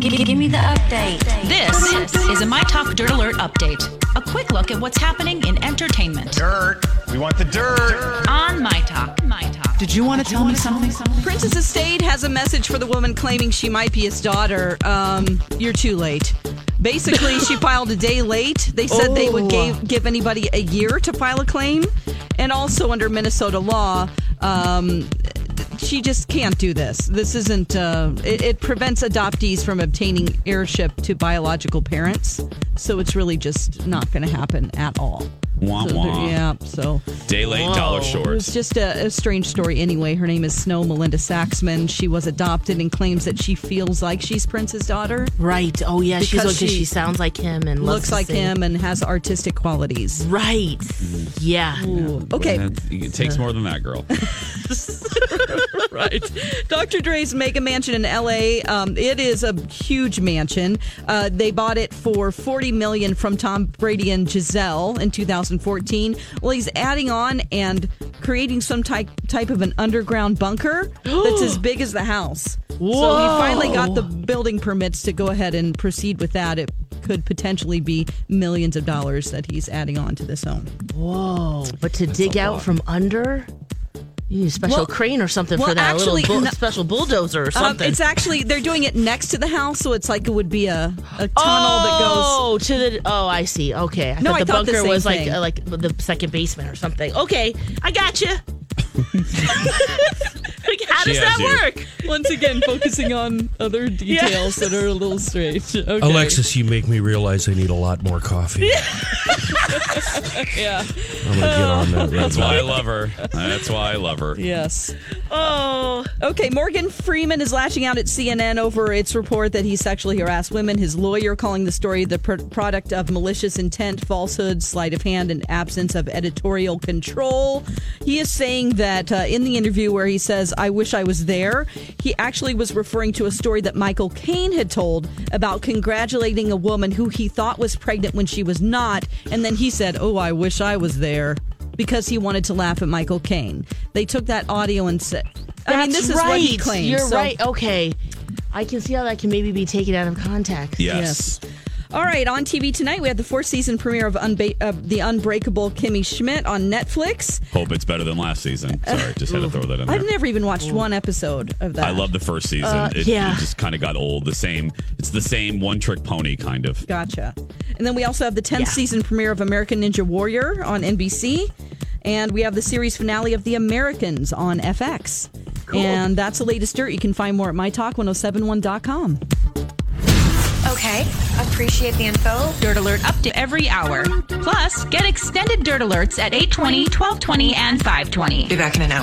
Give, give me the update. This is a My Talk Dirt Alert update. A quick look at what's happening in entertainment Dirt. We want the dirt. on My Talk. My Talk. Did you want to tell me something? Prince's Estate has a message for the woman claiming she might be his daughter. Um, you're too late. Basically, she filed a day late. They said they would Oh. give, give anybody a year to file a claim. And also, under Minnesota law, um, she just can't do this. This isn't, uh, it, it prevents adoptees from obtaining heirship to biological parents. So it's really just not going to happen at all. Wah, So, wah. yeah, so. Day late, dollar It was short. just a, a strange story anyway. Her name is Snow Melinda Saxman. She was adopted and claims that she feels like she's Prince's daughter, Right. Oh, yeah. She's Because okay. she She, sounds like him and looks to like sing. him, and has artistic qualities. Right. Yeah. Ooh, okay. It takes more than that, girl. right. Dr. Dre's mega mansion in LA. Um, it is a huge mansion. Uh, they bought it for 40 million from Tom Brady and Gisele in 2014. Well, he's adding on and creating some type type of an underground bunker that's as big as the house. So he finally got the building permits to go ahead and proceed with that. It could potentially be millions of dollars that he's adding on to this home. Whoa. But to dig out lot. from under, you need a special Well- crane or something well, for that. actually, a little no- special bulldozer or Um, something. it's actually they're doing it next to the house, so it's like it would be a, a tunnel that goes. Oh, to the. Oh, I see. Okay. I No, thought I the thought bunker same was like uh, like the second basement or something. Okay, I got you. How does that you. work? Once again, focusing on other details that are a little strange. Okay. Alexis, you make me realize I need a lot more coffee. Yeah. I'm gonna get on that That's why I love her. That's why I love her. Yes. Oh, Okay, Morgan Freeman is lashing out at CNN over its report that he sexually harassed women. His lawyer calling the story the pr- product of malicious intent, falsehood, sleight of hand, and absence of editorial control. He is saying that uh, in the interview where he says, I wish I was there, he actually was referring to a story that Michael Caine had told about congratulating a woman who he thought was pregnant when she was not. And then he said, Oh, I wish I was there. Because he wanted to laugh at Michael Caine. They took that audio and said, I mean, that's this is right. what he claims. You're so- right. Okay, I can see how that can maybe be taken out of context. Yes. All right, on TV tonight, we have the fourth season premiere of Unba- uh, The Unbreakable Kimmy Schmidt on Netflix. Hope it's better than last season. Sorry, just had to throw that in there. I've never even watched one episode of that. I love the first season. Uh, it, yeah. it just kind of got old. The same. It's the same one trick pony kind of. Gotcha. And then we also have the 10th Yeah. season premiere of American Ninja Warrior on NBC. And we have the series finale of The Americans on FX. And that's the latest dirt. You can find more at mytalk1071.com. Okay, appreciate the info. Dirt Alert update every hour. Plus, get extended Dirt Alerts at 820, 1220, and 520. Be back in an hour.